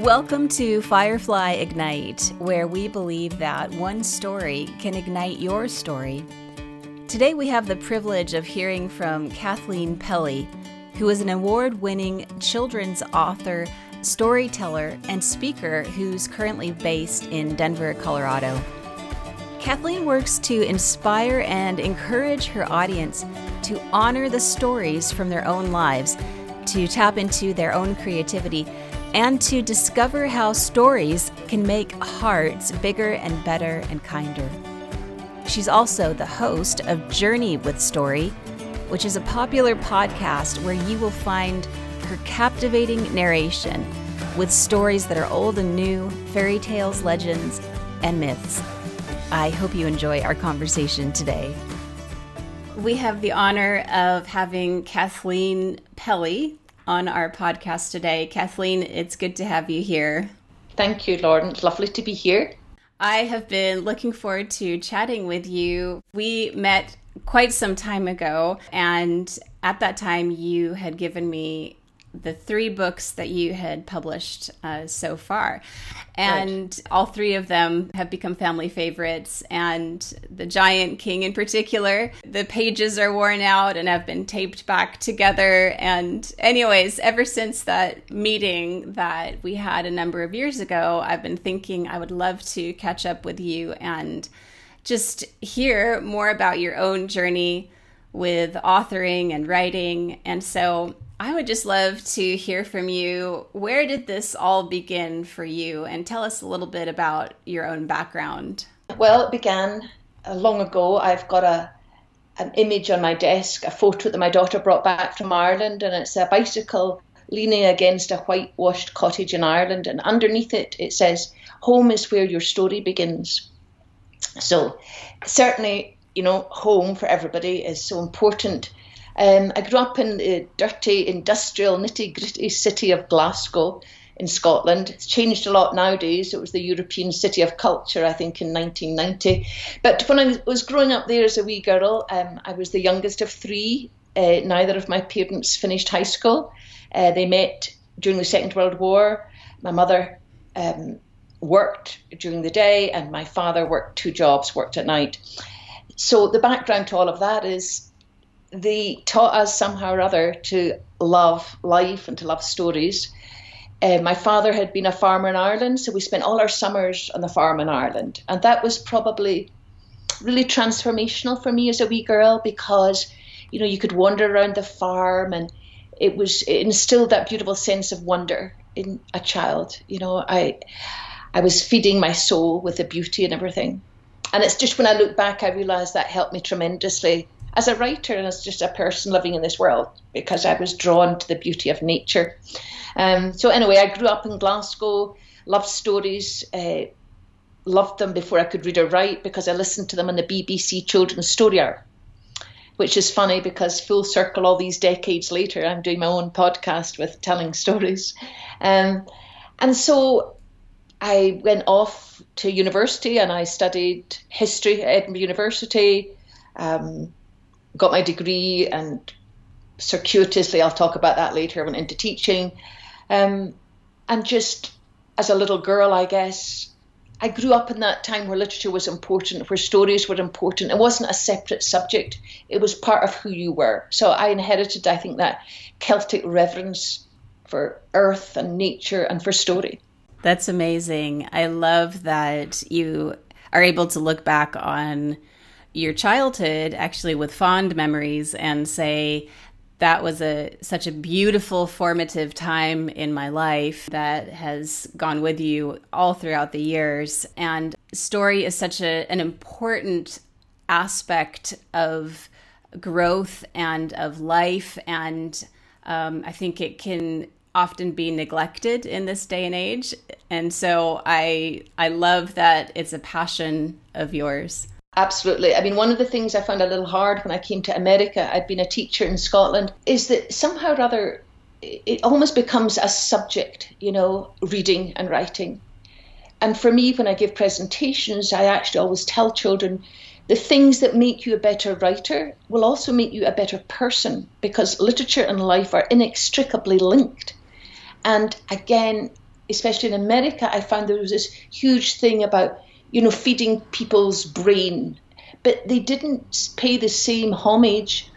Welcome to Firefly Ignite, where we believe that one story can ignite your story. Today we have the privilege of hearing from Kathleen Pelley, who is an award winning children's author, storyteller, and speaker who's currently based in Denver, Colorado. Kathleen works to inspire and encourage her audience to honor the stories from their own lives, to tap into their own creativity, and to discover how stories can make hearts bigger and better and kinder. She's also the host of Journey with Story, which is a popular podcast where you will find her captivating narration with stories that are old and new, fairy tales, legends, and myths. I hope you enjoy our conversation today. We have the honor of having Kathleen Pelley on our podcast today. Kathleen, it's good to have you here. Thank you, Lauren. It's lovely to be here. I have been looking forward to chatting with you. We met quite some time ago, and at that time, you had given me the three books that you had published uh, so far. And right. all three of them have become family favorites. And The Giant King, in particular, the pages are worn out and have been taped back together. And, anyways, ever since that meeting that we had a number of years ago, I've been thinking I would love to catch up with you and just hear more about your own journey with authoring and writing. And so I would just love to hear from you. Where did this all begin for you? And tell us a little bit about your own background. Well, it began uh, long ago. I've got a an image on my desk, a photo that my daughter brought back from Ireland, and it's a bicycle leaning against a whitewashed cottage in Ireland. And underneath it, it says, Home is where your story begins. So, certainly, you know, home for everybody is so important. Um, I grew up in the dirty, industrial, nitty gritty city of Glasgow in Scotland. It's changed a lot nowadays. It was the European City of Culture, I think, in 1990. But when I was growing up there as a wee girl, um, I was the youngest of three. Uh, neither of my parents finished high school. Uh, they met during the Second World War. My mother um, worked during the day, and my father worked two jobs, worked at night. So the background to all of that is they taught us somehow or other to love life and to love stories. Uh, my father had been a farmer in Ireland, so we spent all our summers on the farm in Ireland. And that was probably really transformational for me as a wee girl because, you know, you could wander around the farm and it was it instilled that beautiful sense of wonder in a child. You know, I I was feeding my soul with the beauty and everything. And it's just when I look back, I realise that helped me tremendously as a writer and as just a person living in this world because I was drawn to the beauty of nature. Um, so anyway, I grew up in Glasgow, loved stories, uh, loved them before I could read or write because I listened to them on the BBC Children's Story Hour, which is funny because full circle all these decades later, I'm doing my own podcast with telling stories. Um, and so I went off to university and I studied history at Edinburgh University. Um, got my degree and circuitously, I'll talk about that later, went into teaching. Um, and just as a little girl, I guess, I grew up in that time where literature was important, where stories were important. It wasn't a separate subject, it was part of who you were. So I inherited, I think, that Celtic reverence for earth and nature and for story. That's amazing. I love that you are able to look back on your childhood actually with fond memories and say that was a such a beautiful formative time in my life that has gone with you all throughout the years. And story is such a, an important aspect of growth and of life. And um, i think it can often be neglected in this day and age. And so i i love that it's a passion of yours Absolutely. I mean, one of the things I found a little hard when I came to America, I'd been a teacher in Scotland, is that somehow or other it almost becomes a subject, you know, reading and writing. And for me, when I give presentations, I actually always tell children the things that make you a better writer will also make you a better person because literature and life are inextricably linked. And again, especially in America, I found there was this huge thing about, you know, feeding people's brain, but they didn't pay the same homage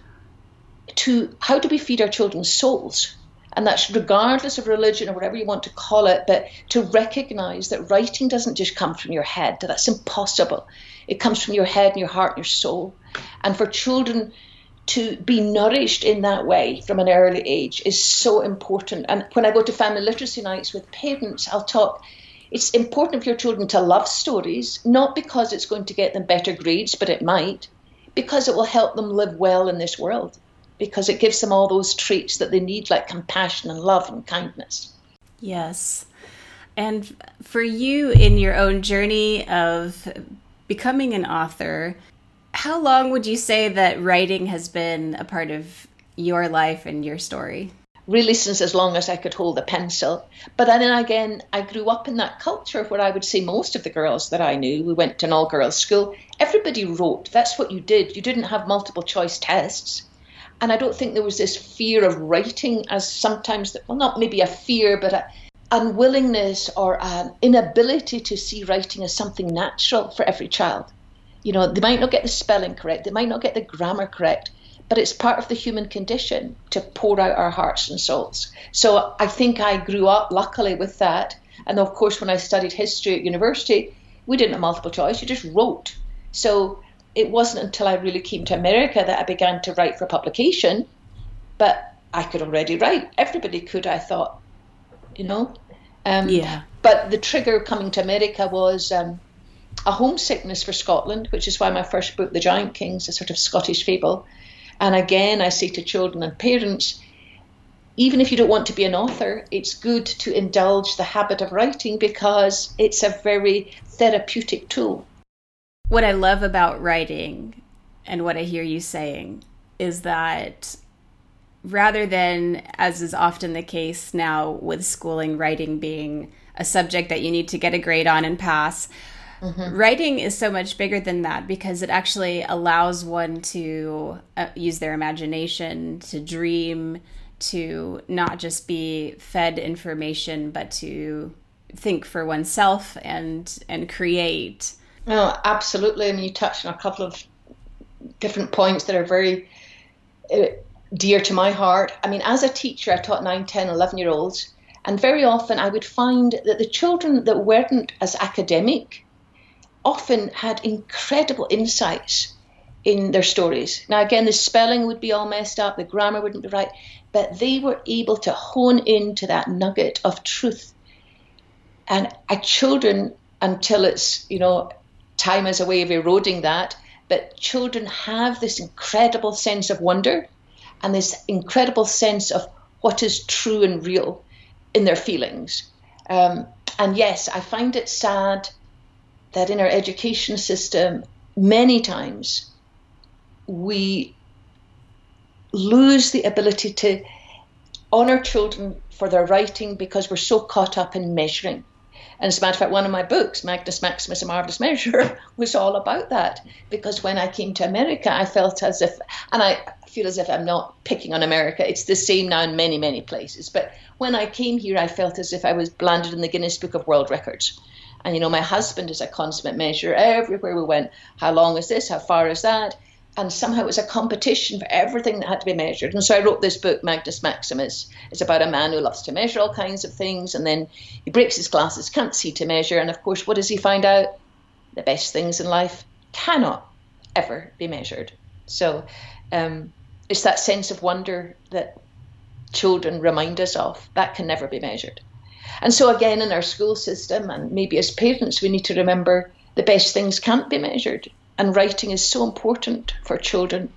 to how do we feed our children's souls? And that's regardless of religion or whatever you want to call it, but to recognize that writing doesn't just come from your head. That's impossible. It comes from your head and your heart and your soul. And for children to be nourished in that way from an early age is so important. And when I go to family literacy nights with parents, I'll talk. It's important for your children to love stories, not because it's going to get them better grades, but it might, because it will help them live well in this world, because it gives them all those traits that they need, like compassion and love and kindness. Yes. And for you in your own journey of becoming an author, how long would you say that writing has been a part of your life and your story? Really, since as long as I could hold a pencil. But then again, I grew up in that culture where I would say most of the girls that I knew, we went to an all girls school, everybody wrote. That's what you did. You didn't have multiple choice tests. And I don't think there was this fear of writing as sometimes, well, not maybe a fear, but a unwillingness or an inability to see writing as something natural for every child. You know, they might not get the spelling correct, they might not get the grammar correct, but it's part of the human condition to pour out our hearts and souls. So I think I grew up luckily with that. And of course, when I studied history at university, we didn't have multiple choice, you just wrote. So it wasn't until I really came to America that I began to write for publication, but I could already write. Everybody could, I thought, you know. Um, yeah. But the trigger coming to America was um, a homesickness for Scotland, which is why my first book, The Giant Kings, a sort of Scottish fable. And again, I say to children and parents, even if you don't want to be an author, it's good to indulge the habit of writing because it's a very therapeutic tool. What I love about writing and what I hear you saying is that rather than, as is often the case now with schooling, writing being a subject that you need to get a grade on and pass, Mm-hmm. Writing is so much bigger than that because it actually allows one to uh, use their imagination, to dream, to not just be fed information, but to think for oneself and and create. No, absolutely. I mean, you touched on a couple of different points that are very uh, dear to my heart. I mean, as a teacher, I taught 9, 10, 11 year olds, and very often I would find that the children that weren't as academic often had incredible insights in their stories. Now, again, the spelling would be all messed up, the grammar wouldn't be right, but they were able to hone into that nugget of truth. And children, until it's, you know, time is a way of eroding that, but children have this incredible sense of wonder and this incredible sense of what is true and real in their feelings. Um, and yes, I find it sad that in our education system, many times we lose the ability to honour children for their writing because we're so caught up in measuring. And as a matter of fact, one of my books, Magnus Maximus, A Marvelous Measurer, was all about that. Because when I came to America, I felt as if, and I feel as if I'm not picking on America, it's the same now in many, many places. But when I came here, I felt as if I was landed in the Guinness Book of World Records. And you know, my husband is a consummate measurer. Everywhere we went, how long is this? How far is that? And somehow it was a competition for everything that had to be measured. And so I wrote this book, Magnus Maximus. It's about a man who loves to measure all kinds of things, and then he breaks his glasses, can't see to measure. And of course, what does he find out? The best things in life cannot ever be measured. So um, it's that sense of wonder that children remind us of. That can never be measured. And so, again, in our school system, and maybe as parents, we need to remember the best things can't be measured. And writing is so important for children,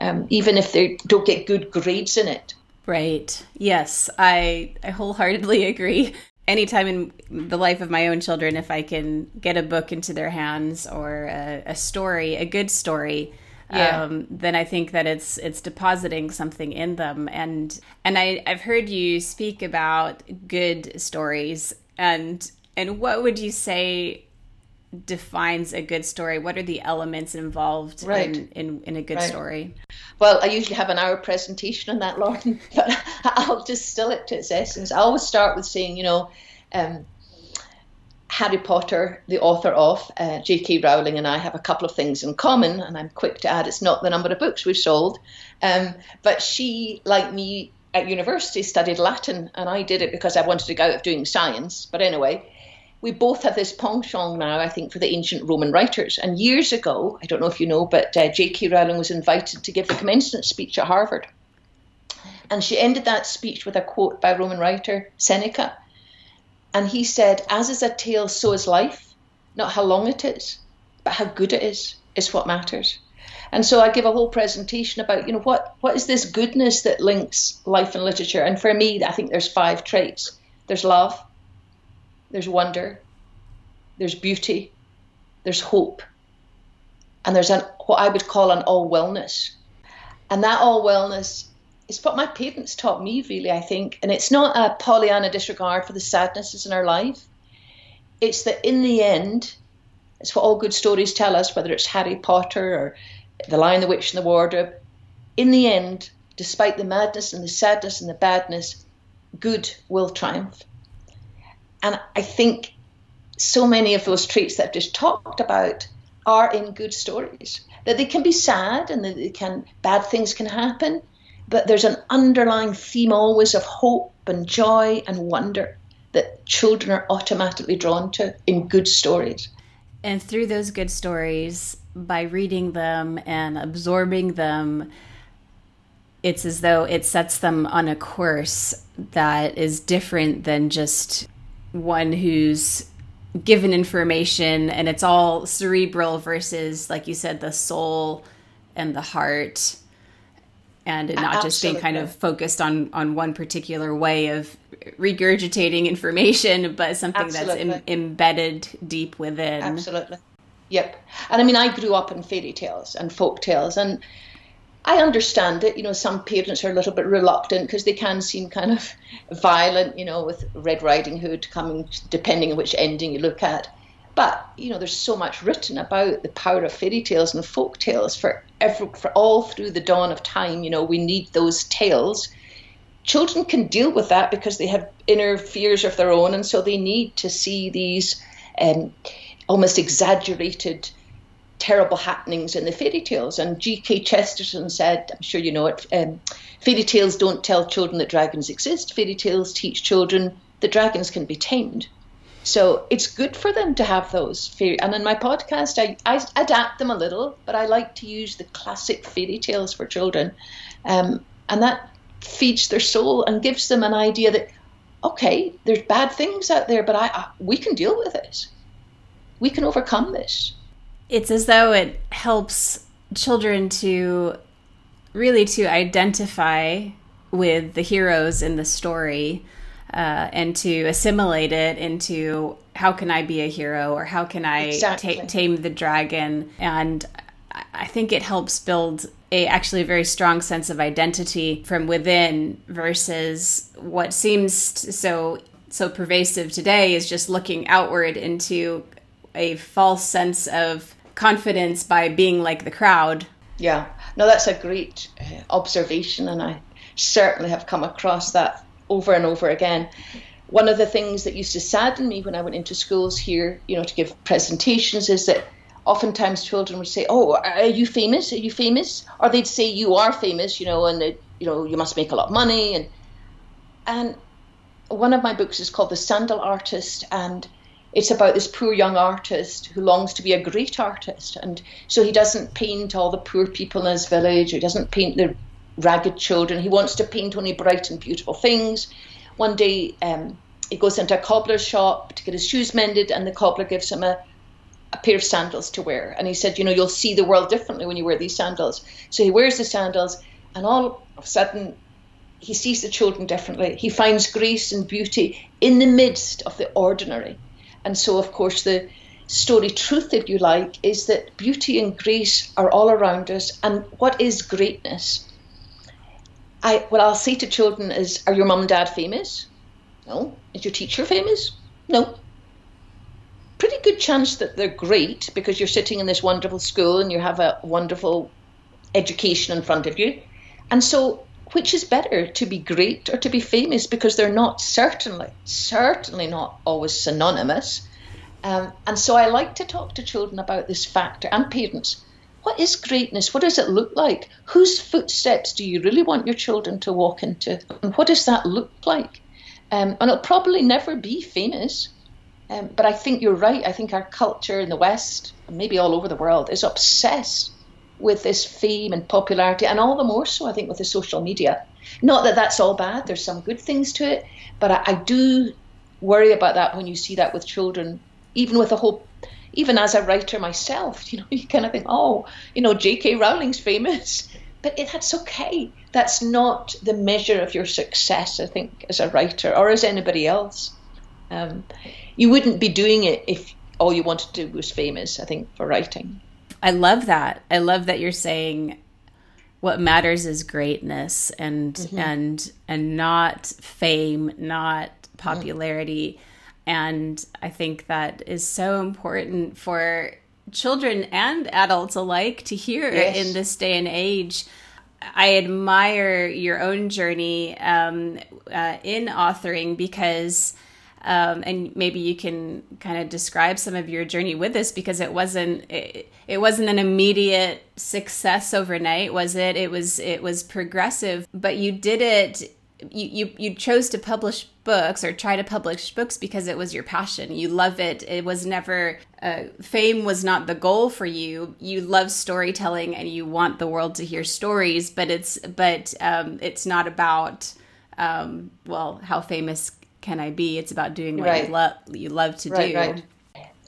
um, even if they don't get good grades in it. Right. Yes, I, I wholeheartedly agree. Anytime in the life of my own children, if I can get a book into their hands or a, a story, a good story, yeah. um, then I think that it's it's depositing something in them. And and I I've heard you speak about good stories and and what would you say defines a good story? What are the elements involved right. in, in, in a good right. story? Well, I usually have an hour presentation on that, Lauren, but I'll distill it to its essence. I always start with saying, you know, Um, Harry Potter, the author of uh, J.K. Rowling, and I have a couple of things in common, and I'm quick to add it's not the number of books we've sold, um, but she, like me, at university studied Latin, and I did it because I wanted to go out of doing science. But anyway, we both have this penchant now, I think, for the ancient Roman writers. And years ago, I don't know if you know, but uh, J.K. Rowling was invited to give the commencement speech at Harvard. And she ended that speech with a quote by Roman writer Seneca. And he said, As is a tale, so is life. Not how long it is, but how good it is, is what matters. And so I give a whole presentation about, you know, what, what is this goodness that links life and literature? And for me, I think there's five traits there's love, there's wonder, there's beauty, there's hope, and there's an, what I would call an all wellness. And that all wellness is what my parents taught me, really, I think. And it's not a Pollyanna disregard for the sadnesses in our life. It's that in the end, it's what all good stories tell us, whether it's Harry Potter or The Lion, the Witch, and the Wardrobe. In the end, despite the madness and the sadness and the badness, good will triumph. And I think so many of those traits that I've just talked about are in good stories. That they can be sad and that they can bad things can happen, but there's an underlying theme always of hope and joy and wonder that children are automatically drawn to in good stories. And through those good stories, by reading them and absorbing them, it's as though it sets them on a course that is different than just one who's given information and it's all cerebral versus, like you said, the soul and the heart and not Absolutely. just being kind of focused on on one particular way of regurgitating information but something Absolutely. that's Im- embedded deep within Absolutely. Yep. And I mean I grew up in fairy tales and folk tales and I understand it. You know, some parents are a little bit reluctant because they can seem kind of violent, you know, with Red Riding Hood coming, depending on which ending you look at. But you know, there's so much written about the power of fairy tales and folk tales for every, for all through the dawn of time. You know, we need those tales. Children can deal with that because they have inner fears of their own, and so they need to see these um, almost exaggerated terrible happenings in the fairy tales. And G.K. Chesterton said, I'm sure you know it, um, fairy tales don't tell children that dragons exist. Fairy tales teach children that dragons can be tamed. So it's good for them to have those fairy. And in my podcast, I, I adapt them a little, but I like to use the classic fairy tales for children, um, and that feeds their soul and gives them an idea that okay, there's bad things out there, but I, I we can deal with it. We can overcome this. It's as though it helps children to really to identify with the heroes in the story uh, and to assimilate it into how can I be a hero or how can I exactly. ta- tame the dragon. And I think it helps build a actually a very strong sense of identity from within versus what seems so so pervasive today is just looking outward into a false sense of confidence by being like the crowd. Yeah, no, that's a great uh, observation, and I certainly have come across that over and over again. One of the things that used to sadden me when I went into schools here, you know, to give presentations is that oftentimes children would say, "Oh, are you famous? Are you famous?" Or they'd say, "You are famous," you know, and you know, you must make a lot of money. And and one of my books is called The Sandal Artist, and it's about this poor young artist who longs to be a great artist, and so he doesn't paint all the poor people in his village. He doesn't paint the ragged children. He wants to paint only bright and beautiful things. One day, um, he goes into a cobbler's shop to get his shoes mended, and the cobbler gives him a, a pair of sandals to wear. And he said, You know, you'll see the world differently when you wear these sandals. So he wears the sandals, and all of a sudden, he sees the children differently. He finds grace and beauty in the midst of the ordinary. And so, of course, the story truth, if you like, is that beauty and grace are all around us. And what is greatness? I what I'll say to children is, "Are your mum and dad famous? No. Is your teacher famous? No. Pretty good chance that they're great because you're sitting in this wonderful school and you have a wonderful education in front of you. And so which is better, to be great or to be famous? Because they're not certainly, certainly not always synonymous. Um, and so I like to talk to children about this factor and parents. What is greatness? What does it look like? Whose footsteps do you really want your children to walk into? And what does that look like? Um, and it'll probably never be famous. Um, but I think you're right. I think our culture in the West, maybe all over the world, is obsessed with this fame and popularity, and all the more so, I think, with the social media. Not that that's all bad, there's some good things to it, but I, I do worry about that when you see that with children, even with a whole even as a writer myself, you know, you kind of think, oh, you know, J.K. Rowling's famous, but it, that's okay. That's not the measure of your success, I think, as a writer or as anybody else. Um, you wouldn't be doing it if all you wanted to do was famous, I think, for writing. I love that. I love that you're saying what matters is greatness and mm-hmm. and and not fame, not popularity. Mm-hmm. And I think that is so important for children and adults alike to hear yes. in this day and age. I admire your own journey um, uh, in authoring because um, and maybe you can kind of describe some of your journey with this because it wasn't it, it wasn't an immediate success overnight was it it was it was progressive but you did it you, you you chose to publish books or try to publish books because it was your passion you love it it was never uh, fame was not the goal for you you love storytelling and you want the world to hear stories but it's but um, it's not about um, well how famous can I be? It's about doing what right. you love you love to right, do. Right.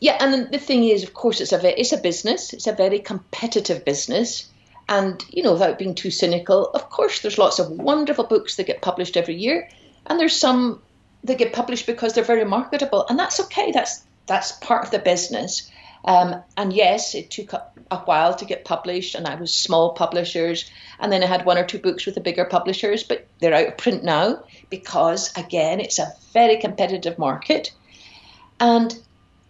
Yeah, and the thing is, of course, it's a it's a business. It's a very competitive business, and you know, without being too cynical, of course, there's lots of wonderful books that get published every year, and there's some that get published because they're very marketable, and that's okay. That's that's part of the business. Um, and yes, it took a, a, while to get published, and I was small publishers, and then I had one or two books with the bigger publishers, but they're out of print now because, again, it's a very competitive market. And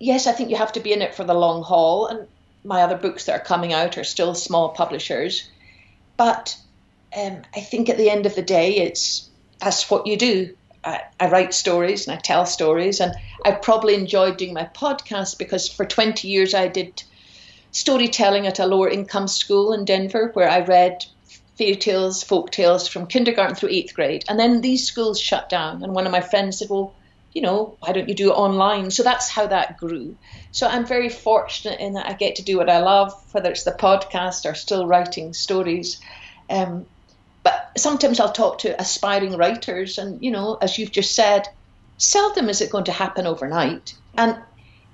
yes, I think you have to be in it for the long haul, and my other books that are coming out are still small publishers. But um, I think at the end of the day, it's that's what you do. I, I, write stories and I tell stories, and I probably enjoyed doing my podcast because for 20 years I did storytelling at a lower income school in Denver where I read fairy tales, folk tales from kindergarten through eighth grade. And then these schools shut down, and one of my friends said, Well, you know, why don't you do it online? So that's how that grew. So I'm very fortunate in that I get to do what I love, whether it's the podcast or still writing stories. Um, but sometimes I'll talk to aspiring writers, and you know, as you've just said, seldom is it going to happen overnight. And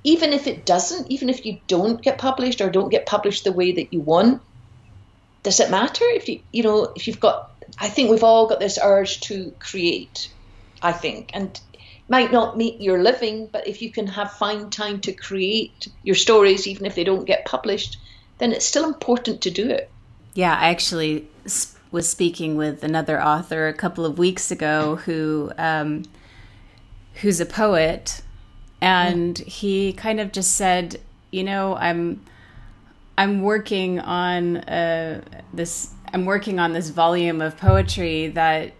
even if it doesn't, even if you don't get published or don't get published the way that you want, does it matter if you you know if you've got? I think we've all got this urge to create. I think, and might not meet your living, but if you can have find time to create your stories, even if they don't get published, then it's still important to do it. Yeah, I actually was speaking with another author a couple of weeks ago who um, who's a poet, and he kind of just said, you know, I'm I'm working on uh, this. I'm working on this volume of poetry that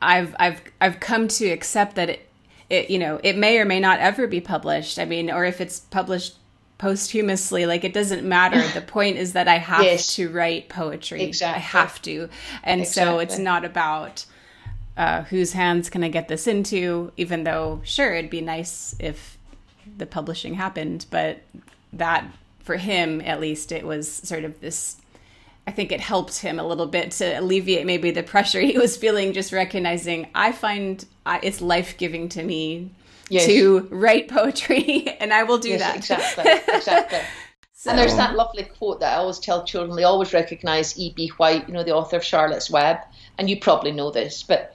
I've I've I've come to accept that it, it you know it may or may not ever be published. I mean, or if it's published posthumously like it doesn't matter the point is that i have yes. to write poetry exactly. i have to and exactly. so it's not about uh, whose hands can i get this into even though sure it'd be nice if the publishing happened but that for him at least it was sort of this I think it helped him a little bit to alleviate maybe the pressure he was feeling, just recognizing I find I, it's life giving to me yes. to write poetry, and I will do yes, that. Exactly, exactly. so. And there's that lovely quote that I always tell children. They always recognise E.B. White, you know, the author of Charlotte's Web, and you probably know this, but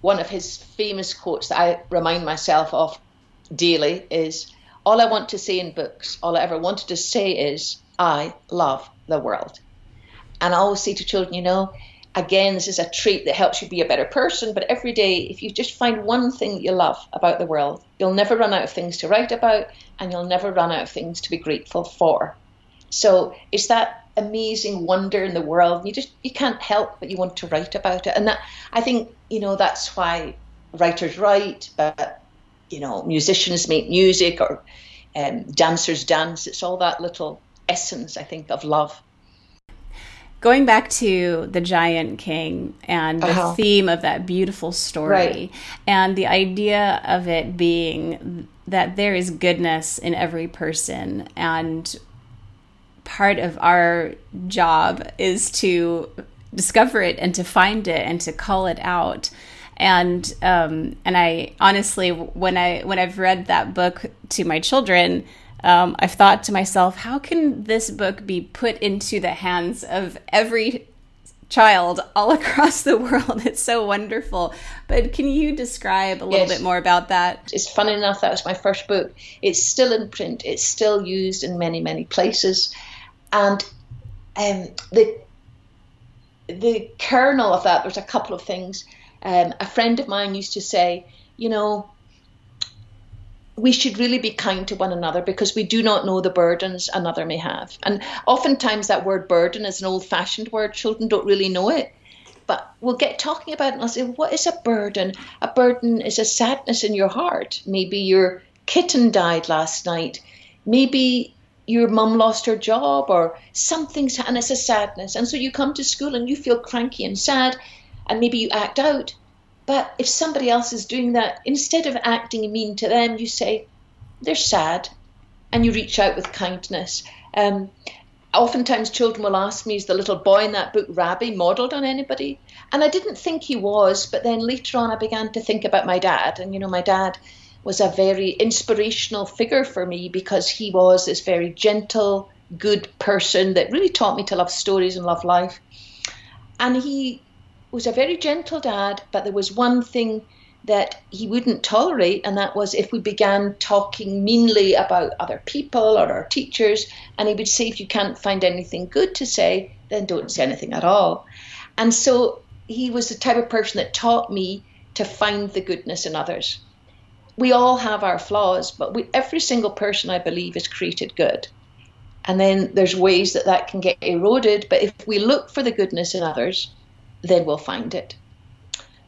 one of his famous quotes that I remind myself of daily is, "All I want to say in books, all I ever wanted to say is, I love the world." And I always say to children, you know, again, this is a trait that helps you be a better person. But every day, if you just find one thing that you love about the world, you'll never run out of things to write about and you'll never run out of things to be grateful for. So it's that amazing wonder in the world. You just you can't help but you want to write about it, and that I think you know that's why writers write, but you know musicians make music or um, dancers dance. It's all that little essence, I think, of love. Going back to the Giant King and the uh-huh. theme of that beautiful story, right. and the idea of it being that there is goodness in every person, and part of our job is to discover it and to find it and to call it out and um, and I honestly when I when I've read that book to my children um, I've thought to myself, how can this book be put into the hands of every child all across the world? It's so wonderful. But can you describe a little yes. bit more about that? It's funny enough, that was my first book. It's still in print, it's still used in many, many places. And um, the, the kernel of that, there's a couple of things. Um, a friend of mine used to say, you know, we should really be kind to one another because we do not know the burdens another may have. And oftentimes that word burden is an old fashioned word. Children don't really know it. But we'll get talking about it and I'll say, What is a burden? A burden is a sadness in your heart. Maybe your kitten died last night. Maybe your mum lost her job or something's and it's a sadness. And so you come to school and you feel cranky and sad and maybe you act out. But if somebody else is doing that, instead of acting mean to them, you say, they're sad, and you reach out with kindness. Um, oftentimes, children will ask me, is the little boy in that book, Rabbi, modelled on anybody? And I didn't think he was, but then later on, I began to think about my dad. And, you know, my dad was a very inspirational figure for me because he was this very gentle, good person that really taught me to love stories and love life. And he was a very gentle dad, but there was one thing that he wouldn't tolerate, and that was if we began talking meanly about other people or our teachers. And he would say, if you can't find anything good to say, then don't say anything at all. And so he was the type of person that taught me to find the goodness in others. We all have our flaws, but we, every single person, I believe, is created good. And then there's ways that that can get eroded. But if we look for the goodness in others, then we'll find it.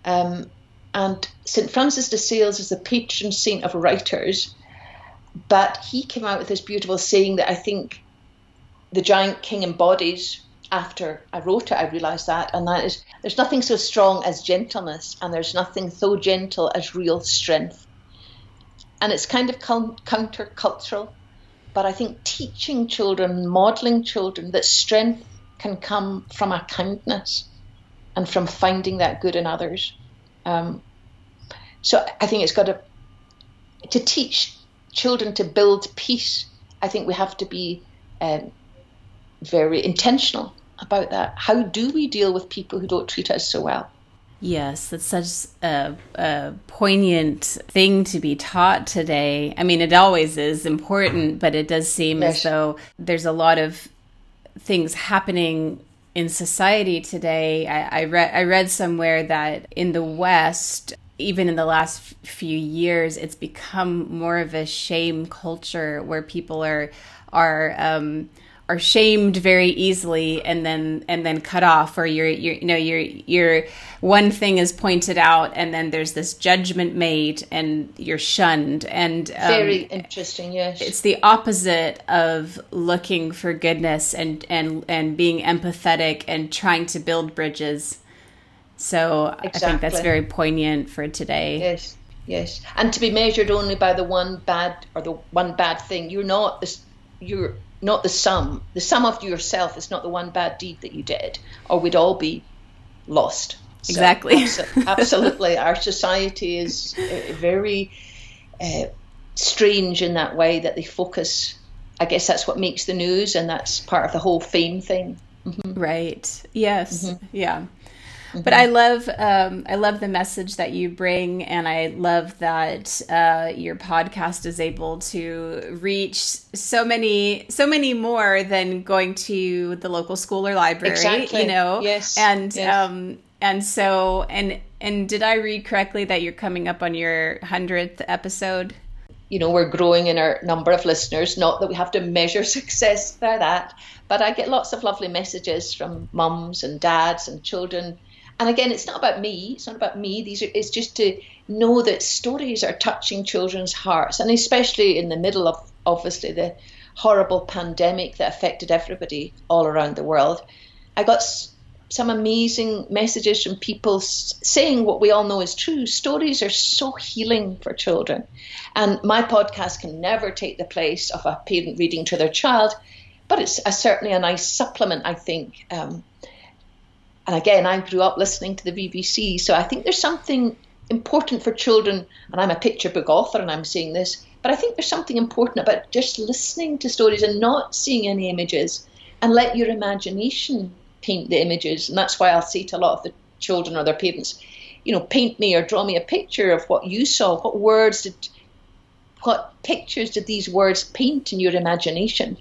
Um, and St. Francis de Sales is the patron saint of writers, but he came out with this beautiful saying that I think the giant king embodies after I wrote it, I realized that, and that is there's nothing so strong as gentleness, and there's nothing so gentle as real strength. And it's kind of countercultural, but I think teaching children, modeling children that strength can come from a kindness and from finding that good in others. Um, so I think it's got to to teach children to build peace. I think we have to be um, very intentional about that. How do we deal with people who don't treat us so well? Yes, that's such a, a, poignant thing to be taught today. I mean, it always is important, but it does seem yes. as though there's a lot of things happening in society today. I, I read I read somewhere that in the West, even in the last few years, it's become more of a shame culture where people are are um, are shamed very easily and then and then cut off or you're, you're you know you're you're one thing is pointed out and then there's this judgment made and you're shunned. And um, very interesting yes. it's the opposite of looking for goodness and and and being empathetic and trying to build bridges. So exactly. i think that's very poignant for today. Yes yes. And to be measured only by the one bad or the one bad thing. You're not this. you're not the sum. The sum of yourself is not the one bad deed that you did, or we'd all be lost. So exactly. absolutely. Our society is uh, very uh, strange in that way that they focus. I guess that's what makes the news, and that's part of the whole fame thing. Mm-hmm. Right. Yes. Mm-hmm. Yeah. Mm-hmm. But I love um, I love the message that you bring, and I love that uh, your podcast is able to reach so many so many more than going to the local school or library. Exactly. You know. Yes. And yes. um, and so and and did I read correctly that you're coming up on your hundredth episode? you know, we're growing in our number of listeners. Not that we have to measure success by that, but I get lots of lovely messages from mums and dads and children. And again, it's not about me. It's not about me. These are, it's just to know that stories are touching children's hearts, and especially in the middle of obviously the horrible pandemic that affected everybody all around the world. I got some amazing messages from people saying what we all know is true. Stories are so healing for children. And my podcast can never take the place of a parent reading to their child, but it's a, certainly a nice supplement, I think. Um, and again, I grew up listening to the BBC, so I think there's something important for children. And I'm a picture book author, and I'm saying this, but I think there's something important about just listening to stories and not seeing any images and let your imagination paint the images. And that's why I'll say to a lot of the children or their parents, you know, paint me or draw me a picture of what you saw. What words did, what pictures did these words paint in your imagination?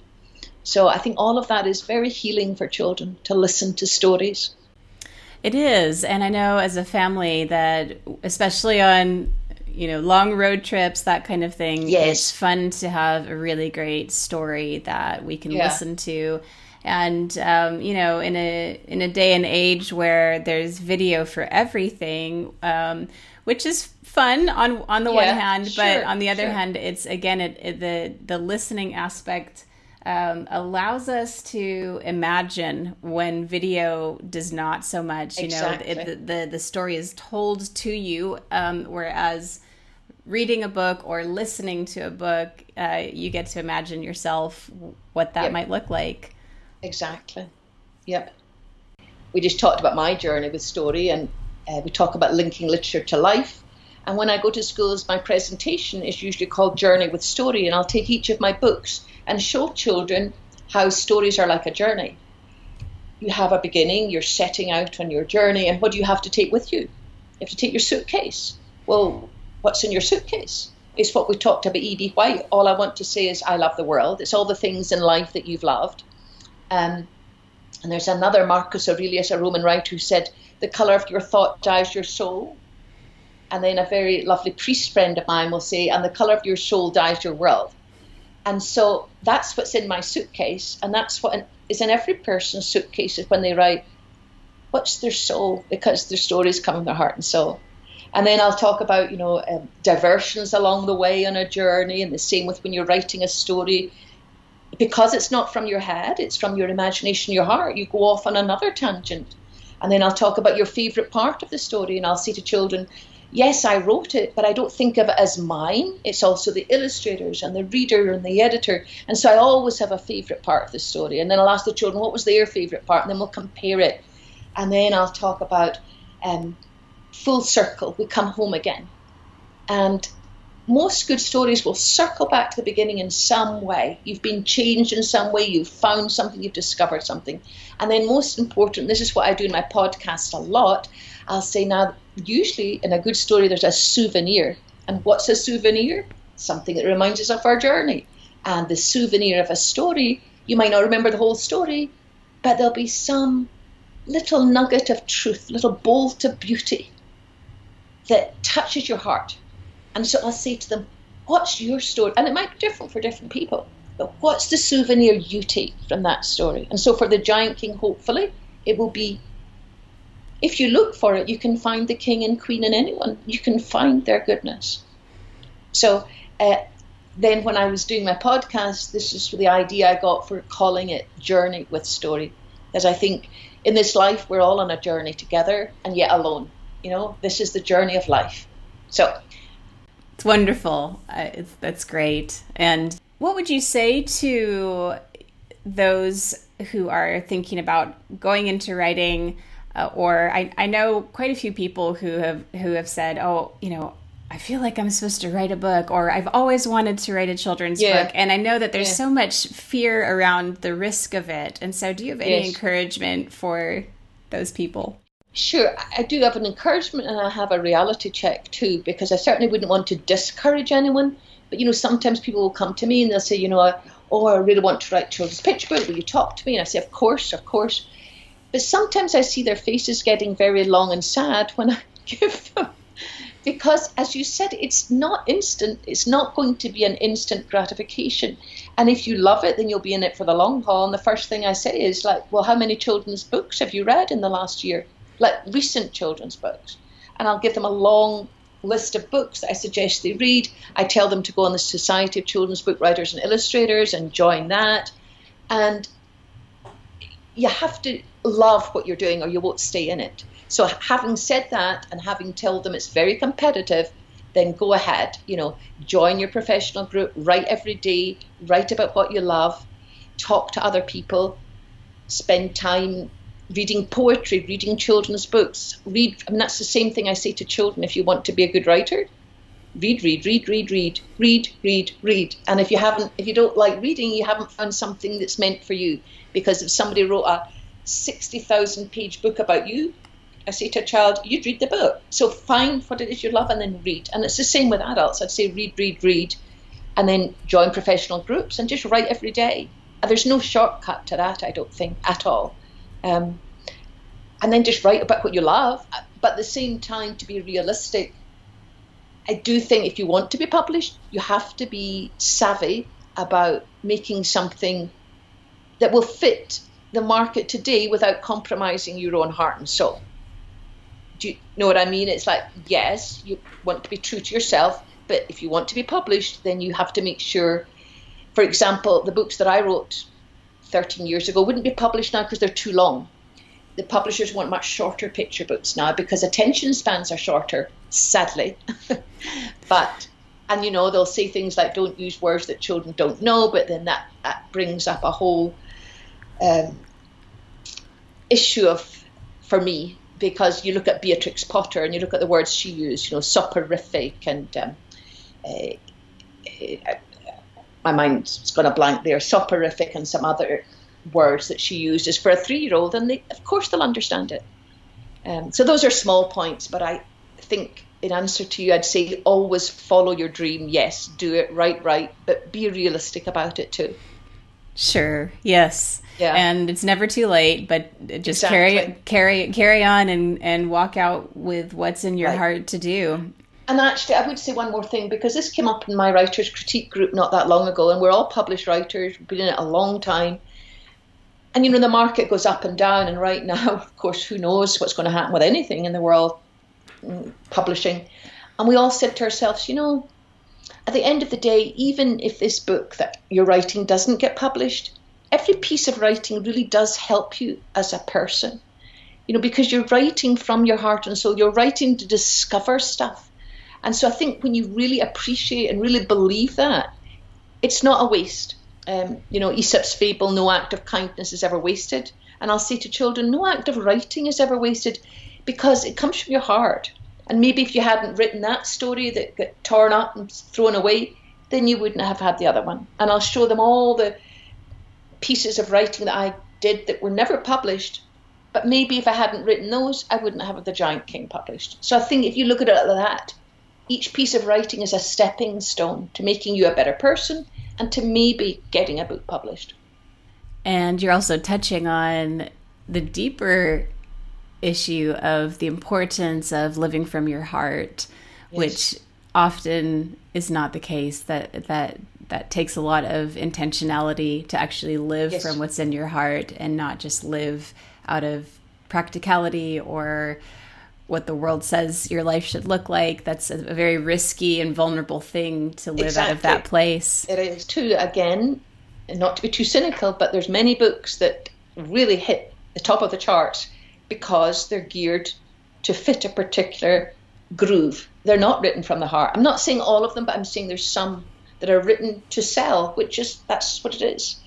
So I think all of that is very healing for children to listen to stories. It is. And I know as a family that, especially on you know long road trips that kind of thing yes. it's fun to have a really great story that we can yeah. listen to and um, you know in a in a day and age where there's video for everything um, which is fun on on the yeah, one hand sure, but on the other sure. hand it's again it, it, the the listening aspect um, allows us to imagine when video does not so much you exactly. know it, the, the, the story is told to you um, whereas reading a book or listening to a book uh, you get to imagine yourself what that yep. might look like Exactly. Yep. We just talked about my journey with story, and uh, we talk about linking literature to life. And when I go to schools, my presentation is usually called Journey with Story, and I'll take each of my books and show children how stories are like a journey. You have a beginning, you're setting out on your journey, and what do you have to take with you? You have to take your suitcase. Well, what's in your suitcase? It's what we talked about E.B. White. All I want to say is, I love the world. It's all the things in life that you've loved. Um, and there's another Marcus Aurelius, a Roman writer, who said, The colour of your thought dyes your soul. And then a very lovely priest friend of mine will say, And the colour of your soul dyes your world. And so that's what's in my suitcase, and that's what is in every person's suitcase when they write, What's their soul? Because their stories come from their heart and soul. And then I'll talk about, you know, um, diversions along the way on a journey, and the same with when you're writing a story because it's not from your head, it's from your imagination, your heart, you go off on another tangent. And then I'll talk about your favourite part of the story, and I'll say to children, Yes, I wrote it, but I don't think of it as mine. It's also the illustrators and the reader and the editor. And so I always have a favourite part of the story. And then I'll ask the children, What was their favourite part? And then we'll compare it. And then I'll talk about um, full circle, we come home again. And most good stories will circle back to the beginning in some way. You've been changed in some way, you've found something, you've discovered something. And then, most important, this is what I do in my podcast a lot. I'll say now, usually in a good story, there's a souvenir. And what's a souvenir? Something that reminds us of our journey. And the souvenir of a story, you might not remember the whole story, but there'll be some little nugget of truth, little bolt of beauty that touches your heart and so I'll say to them, What's your story? And it might be different for different people, but what's the souvenir you take from that story? And so for the Giant King, hopefully, it will be if you look for it, you can find the king and queen in anyone. You can find their goodness. So uh, then, when I was doing my podcast, this is the idea I got for calling it Journey with Story. As I think in this life, we're all on a journey together and yet alone. You know, this is the journey of life. So it's wonderful. Uh, it's, that's great. And what would you say to those who are thinking about going into writing? Uh, or I, I know quite a few people who have who have said, "Oh, you know, I feel like I'm supposed to write a book, or I've always wanted to write a children's yeah. book. And I know that there's yeah. so much fear around the risk of it. And so, do you have any yes. encouragement for those people? Sure, I do have an encouragement and I have a reality check too, because I certainly wouldn't want to discourage anyone. But you know, sometimes people will come to me and they'll say, you know, oh, I really want to write children's picture book. Will you talk to me? And I say, of course, of course. But sometimes I see their faces getting very long and sad when I give them because as you said it's not instant it's not going to be an instant gratification and if you love it then you'll be in it for the long haul and the first thing i say is like well how many children's books have you read in the last year like recent children's books. And i'll give them a long list of books i suggest they read. I tell them to go on the society of children's book writers and illustrators and join that. And you have to love what you're doing or you won't stay in it. So having said that and having told them it's very competitive, then go ahead, you know, join your professional group, write every day, write about what you love, talk to other people, spend time reading poetry, reading children's books. Read, I mean, that's the same thing I say to children if you want to be a good writer. Read, read, read, read, read, read, read, read. And if you haven't, if you don't like reading, you haven't found something that's meant for you. Because if somebody wrote a 60,000 page book about you, I say to a child, you'd read the book. So find what it is you love and then read. And it's the same with adults. I'd say read, read, read, and then join professional groups and just write every day. And there's no shortcut to that, I don't think, at all. Um, and then just write about what you love. But at the same time, to be realistic, I do think if you want to be published, you have to be savvy about making something that will fit the market today without compromising your own heart and soul. Do you know what I mean? It's like, yes, you want to be true to yourself, but if you want to be published, then you have to make sure, for example, the books that I wrote 13 years ago wouldn't be published now because they're too long. The publishers want much shorter picture books now because attention spans are shorter, sadly. but, and you know, they'll say things like, don't use words that children don't know, but then that, that brings up a whole um, issue of, for me, because you look at Beatrix Potter and you look at the words she used, you know, soporific and um, uh, uh, my mind's gone a blank there, soporific and some other words that she uses for a three-year-old, and they, of course they'll understand it. Um, so those are small points, but I think in answer to you, I'd say always follow your dream. Yes, do it right, right, but be realistic about it too. Sure. Yes. Yeah. And it's never too late, but just exactly. carry carry carry on and and walk out with what's in your right. heart to do. And actually, I would say one more thing because this came up in my writers' critique group not that long ago, and we're all published writers, we've been in it a long time. And you know, the market goes up and down, and right now, of course, who knows what's going to happen with anything in the world mm, publishing. And we all said to ourselves, you know, at the end of the day, even if this book that you're writing doesn't get published, every piece of writing really does help you as a person. You know, because you're writing from your heart and soul, you're writing to discover stuff. And so I think when you really appreciate and really believe that, it's not a waste. Um, you know, Aesop's fable, no act of kindness is ever wasted. And I'll say to children, no act of writing is ever wasted because it comes from your heart. And maybe if you hadn't written that story that got torn up and thrown away, then you wouldn't have had the other one. And I'll show them all the pieces of writing that I did that were never published. But maybe if I hadn't written those, I wouldn't have The Giant King published. So I think if you look at it like that, each piece of writing is a stepping stone to making you a better person and to maybe getting a book published. And you're also touching on the deeper issue of the importance of living from your heart, yes. which often is not the case. That that that takes a lot of intentionality to actually live yes. from what's in your heart and not just live out of practicality or what the world says your life should look like. That's a very risky and vulnerable thing to live exactly. out of that place. It is too. Again, not to be too cynical, but there's many books that really hit the top of the charts because they're geared to fit a particular groove. They're not written from the heart. I'm not saying all of them, but I'm saying there's some that are written to sell, which is that's what it is.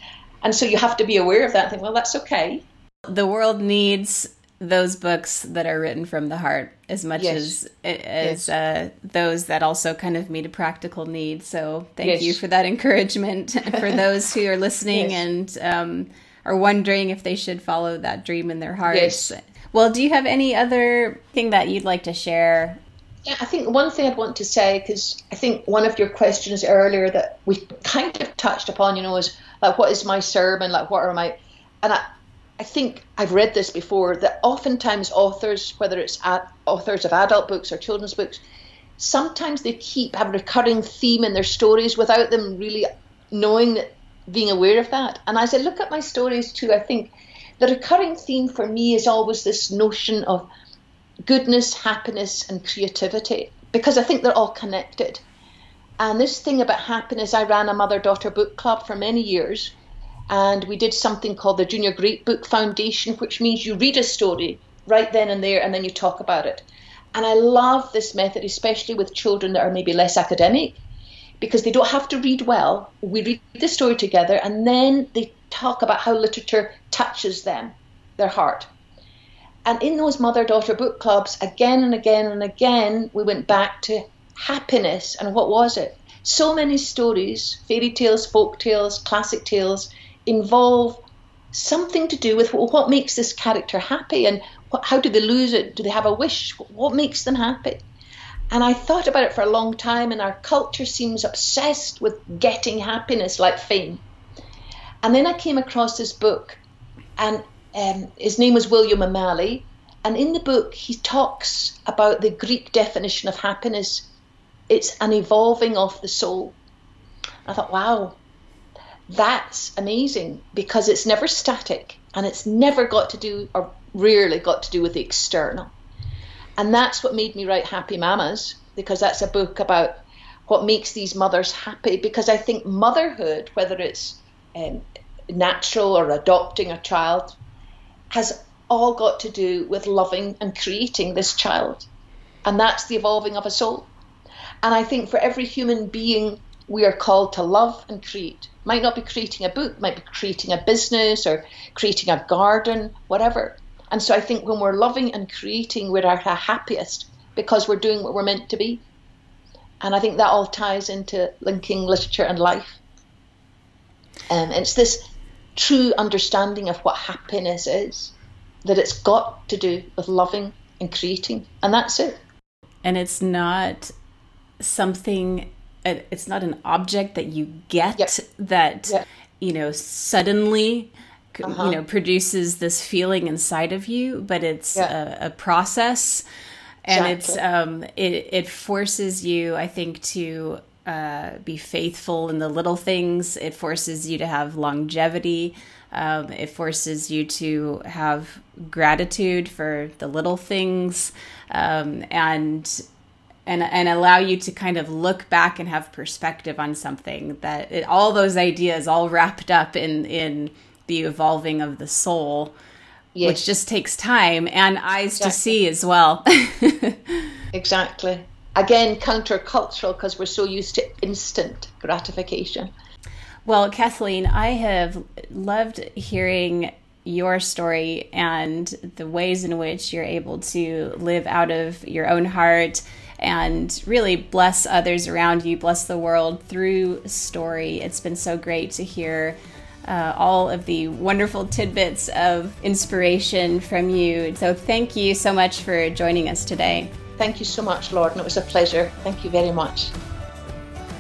And so you have to be aware of that and think, well, that's okay. The world needs those books that are written from the heart as much yes. as as yes. uh, those that also kind of meet a practical need. So thank yes. you for that encouragement for those who are listening and um, are wondering if they should follow that dream in their hearts. Well, do you have any other thing that you'd like to share? Yeah, I think one thing I'd want to say, because I think one of your questions earlier that we kind of touched upon, you know, is like, what is my sermon? Like, what are my. And I, I think I've read this before that oftentimes authors, whether it's authors of adult books or children's books, sometimes they keep a recurring theme in their stories without them really knowing that being aware of that. And as I look at my stories too, I think the recurring theme for me is always this notion of goodness, happiness, and creativity because I think they're all connected. And this thing about happiness, I ran a mother daughter book club for many years, and we did something called the Junior Great Book Foundation, which means you read a story right then and there and then you talk about it. And I love this method, especially with children that are maybe less academic, because they don't have to read well. We read the story together and then they talk about how literature touches them, their heart. And in those mother daughter book clubs, again and again and again, we went back to happiness. And what was it? So many stories, fairy tales, folk tales, classic tales, involve something to do with what makes this character happy and what, how do they lose it? Do they have a wish? What makes them happy? And I thought about it for a long time, and our culture seems obsessed with getting happiness like fame. And then I came across this book, and um, his name was William O'Malley. And in the book, he talks about the Greek definition of happiness it's an evolving of the soul. I thought, wow, that's amazing because it's never static and it's never got to do, or rarely got to do with the external. And that's what made me write Happy Mamas because that's a book about what makes these mothers happy. Because I think motherhood, whether it's um, natural or adopting a child, has all got to do with loving and creating this child. And that's the evolving of a soul. And I think for every human being, we are called to love and create. Might not be creating a book, might be creating a business or creating a garden, whatever. And so I think when we're loving and creating, we're at our happiest because we're doing what we're meant to be. And I think that all ties into linking literature and life. And um, it's this true understanding of what happiness is, that it's got to do with loving and creating. And that's it. And it's not something, it's not an object that you get yep. that, yep. you know, suddenly uh-huh. you know produces this feeling inside of you but it's yeah. a, a, process and exactly. it's um it, it forces you i think to uh, be faithful in the little things it forces you to have longevity um, it forces you to have gratitude for the little things um, and and and allow you to kind of look back and have perspective on something that it, all those ideas all wrapped up in in the evolving of the soul, yes. which just takes time and eyes exactly. to see as well. exactly. Again, countercultural because we're so used to instant gratification. Well, Kathleen, I have loved hearing your story and the ways in which you're able to live out of your own heart and really bless others around you, bless the world through story. It's been so great to hear uh, all of the wonderful tidbits of inspiration from you. So, thank you so much for joining us today. Thank you so much, Lord, and it was a pleasure. Thank you very much.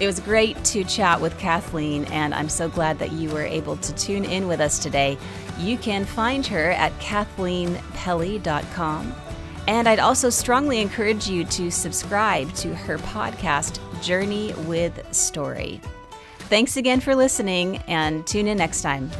It was great to chat with Kathleen, and I'm so glad that you were able to tune in with us today. You can find her at kathleenpelley.com. And I'd also strongly encourage you to subscribe to her podcast, Journey with Story. Thanks again for listening and tune in next time.